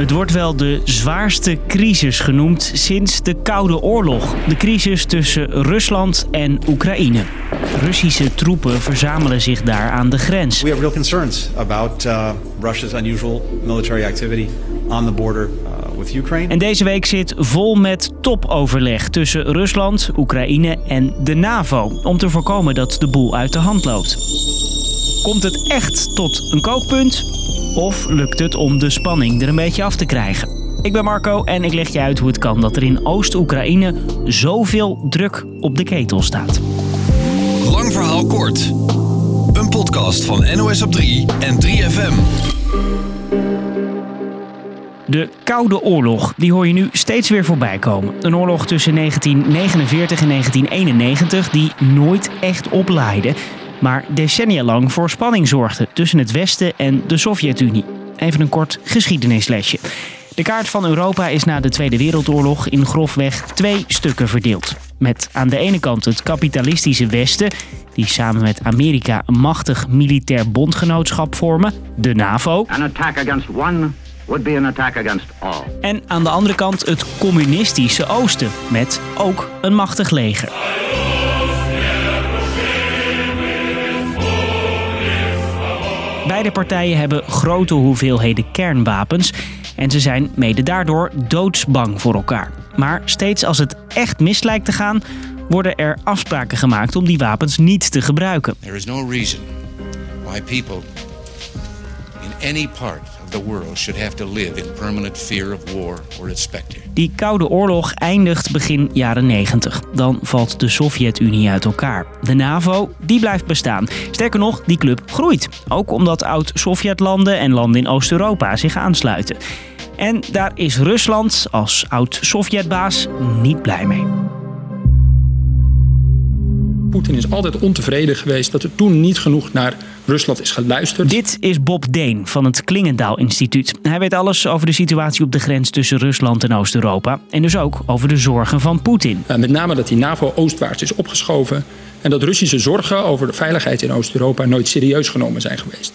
Het wordt wel de zwaarste crisis genoemd sinds de Koude Oorlog. De crisis tussen Rusland en Oekraïne. Russische troepen verzamelen zich daar aan de grens. We have real concerns about uh, Russia's unusual military activity on the border uh, with Ukraine. En deze week zit vol met topoverleg tussen Rusland, Oekraïne en de NAVO om te voorkomen dat de boel uit de hand loopt. Komt het echt tot een kookpunt? Of lukt het om de spanning er een beetje af te krijgen? Ik ben Marco en ik leg je uit hoe het kan dat er in Oost-Oekraïne zoveel druk op de ketel staat. Lang verhaal kort. Een podcast van NOS op 3 en 3FM. De Koude Oorlog, die hoor je nu steeds weer voorbij komen. Een oorlog tussen 1949 en 1991 die nooit echt oplaaide maar decennia lang voor spanning zorgde tussen het Westen en de Sovjet-Unie. Even een kort geschiedenislesje. De kaart van Europa is na de Tweede Wereldoorlog in grofweg twee stukken verdeeld. Met aan de ene kant het kapitalistische Westen, die samen met Amerika een machtig militair bondgenootschap vormen, de NAVO. An attack against one would be an attack against all. En aan de andere kant het communistische Oosten, met ook een machtig leger. Beide partijen hebben grote hoeveelheden kernwapens en ze zijn mede daardoor doodsbang voor elkaar. Maar steeds als het echt mis lijkt te gaan, worden er afspraken gemaakt om die wapens niet te gebruiken. There is no reason why people in any part the world should have to live in permanent fear of war or its. Die Koude Oorlog eindigt begin jaren 90. Dan valt de Sovjet-Unie uit elkaar. De NAVO, die blijft bestaan. Sterker nog, die club groeit. Ook omdat oud-Sovjetlanden en landen in Oost-Europa zich aansluiten. En daar is Rusland als oud-Sovjetbaas niet blij mee. Poetin is altijd ontevreden geweest dat er toen niet genoeg naar Rusland is geluisterd. Dit is Bob Deen van het Klingendaal Instituut. Hij weet alles over de situatie op de grens tussen Rusland en Oost-Europa. En dus ook over de zorgen van Poetin. Met name dat die NAVO oostwaarts is opgeschoven. En dat Russische zorgen over de veiligheid in Oost-Europa nooit serieus genomen zijn geweest.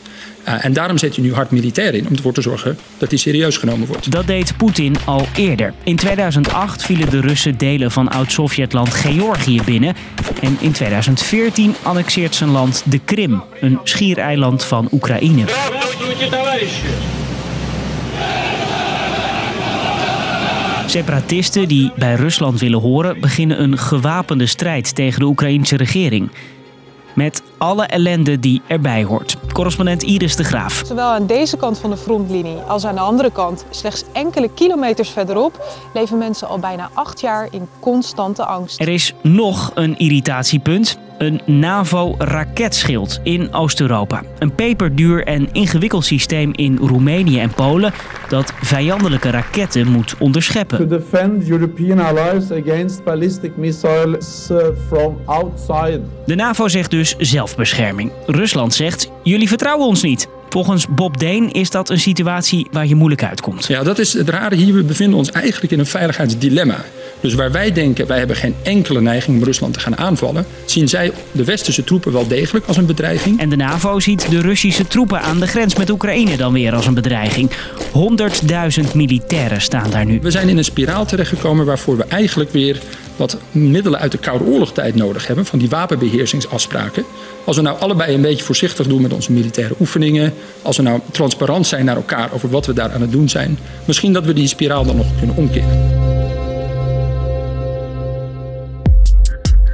Uh, en daarom zet hij nu hard militair in om ervoor te zorgen dat hij serieus genomen wordt. Dat deed Poetin al eerder. In 2008 vielen de Russen delen van oud-Sovjetland Georgië binnen. En in 2014 annexeert zijn land de Krim, een schiereiland van Oekraïne. Separatisten die bij Rusland willen horen beginnen een gewapende strijd tegen de Oekraïnse regering. Met alle ellende die erbij hoort. Correspondent Iris de Graaf. Zowel aan deze kant van de frontlinie als aan de andere kant, slechts enkele kilometers verderop, leven mensen al bijna acht jaar in constante angst. Er is nog een irritatiepunt. Een NAVO-raketschild in Oost-Europa. Een peperduur en ingewikkeld systeem in Roemenië en Polen dat vijandelijke raketten moet onderscheppen. To defend European allies against ballistic missiles uh, from outside. De NAVO zegt dus zelfbescherming. Rusland zegt: jullie vertrouwen ons niet. Volgens Bob Deen is dat een situatie waar je moeilijk uitkomt. Ja, dat is het rare hier. We bevinden ons eigenlijk in een veiligheidsdilemma. Dus waar wij denken, wij hebben geen enkele neiging om Rusland te gaan aanvallen, zien zij de westerse troepen wel degelijk als een bedreiging. En de NAVO ziet de Russische troepen aan de grens met Oekraïne dan weer als een bedreiging. 100.000 militairen staan daar nu. We zijn in een spiraal terechtgekomen waarvoor we eigenlijk weer wat middelen uit de Koude Oorlogtijd nodig hebben, van die wapenbeheersingsafspraken. Als we nou allebei een beetje voorzichtig doen met onze militaire oefeningen, als we nou transparant zijn naar elkaar over wat we daar aan het doen zijn, misschien dat we die spiraal dan nog kunnen omkeren.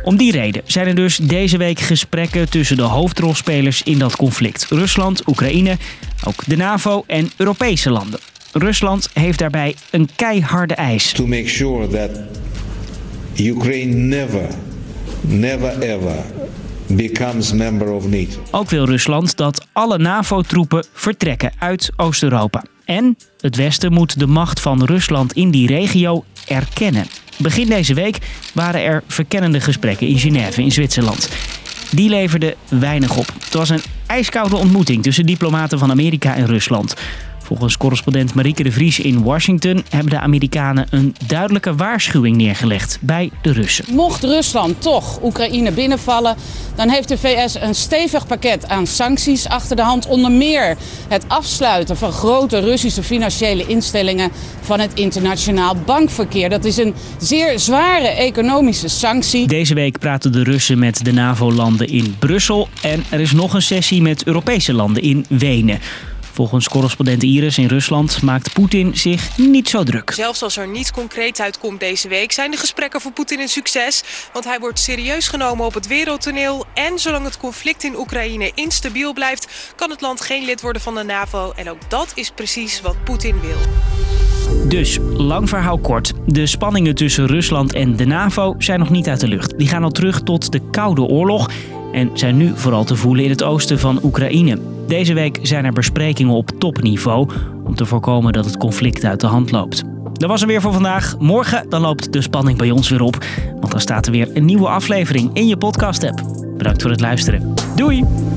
Om die reden zijn er dus deze week gesprekken tussen de hoofdrolspelers in dat conflict. Rusland, Oekraïne, ook de NAVO en Europese landen. Rusland heeft daarbij een keiharde eis. To make sure that Ukraine never, never ever becomes member of NATO. Ook wil Rusland dat alle NAVO-troepen vertrekken uit Oost-Europa. En het Westen moet de macht van Rusland in die regio erkennen. Begin deze week waren er verkennende gesprekken in Genève in Zwitserland. Die leverden weinig op. Het was een ijskoude ontmoeting tussen diplomaten van Amerika en Rusland. Volgens correspondent Marieke de Vries in Washington hebben de Amerikanen een duidelijke waarschuwing neergelegd bij de Russen. Mocht Rusland toch Oekraïne binnenvallen, dan heeft de VS een stevig pakket aan sancties achter de hand. Onder meer het afsluiten van grote Russische financiële instellingen van het internationaal bankverkeer. Dat is een zeer zware economische sanctie. Deze week praten de Russen met de NAVO-landen in Brussel en er is nog een sessie met Europese landen in Wenen. Volgens correspondent Iris in Rusland maakt Poetin zich niet zo druk. Zelfs als er niets concreet uitkomt deze week, zijn de gesprekken voor Poetin een succes. Want hij wordt serieus genomen op het wereldtoneel. En zolang het conflict in Oekraïne instabiel blijft, kan het land geen lid worden van de NAVO. En ook dat is precies wat Poetin wil. Dus, lang verhaal kort. De spanningen tussen Rusland en de NAVO zijn nog niet uit de lucht. Die gaan al terug tot de Koude Oorlog en zijn nu vooral te voelen in het oosten van Oekraïne. Deze week zijn er besprekingen op topniveau om te voorkomen dat het conflict uit de hand loopt. Dat was er weer voor vandaag. Morgen dan loopt de spanning bij ons weer op, want dan staat er weer een nieuwe aflevering in je podcast-app. Bedankt voor het luisteren. Doei!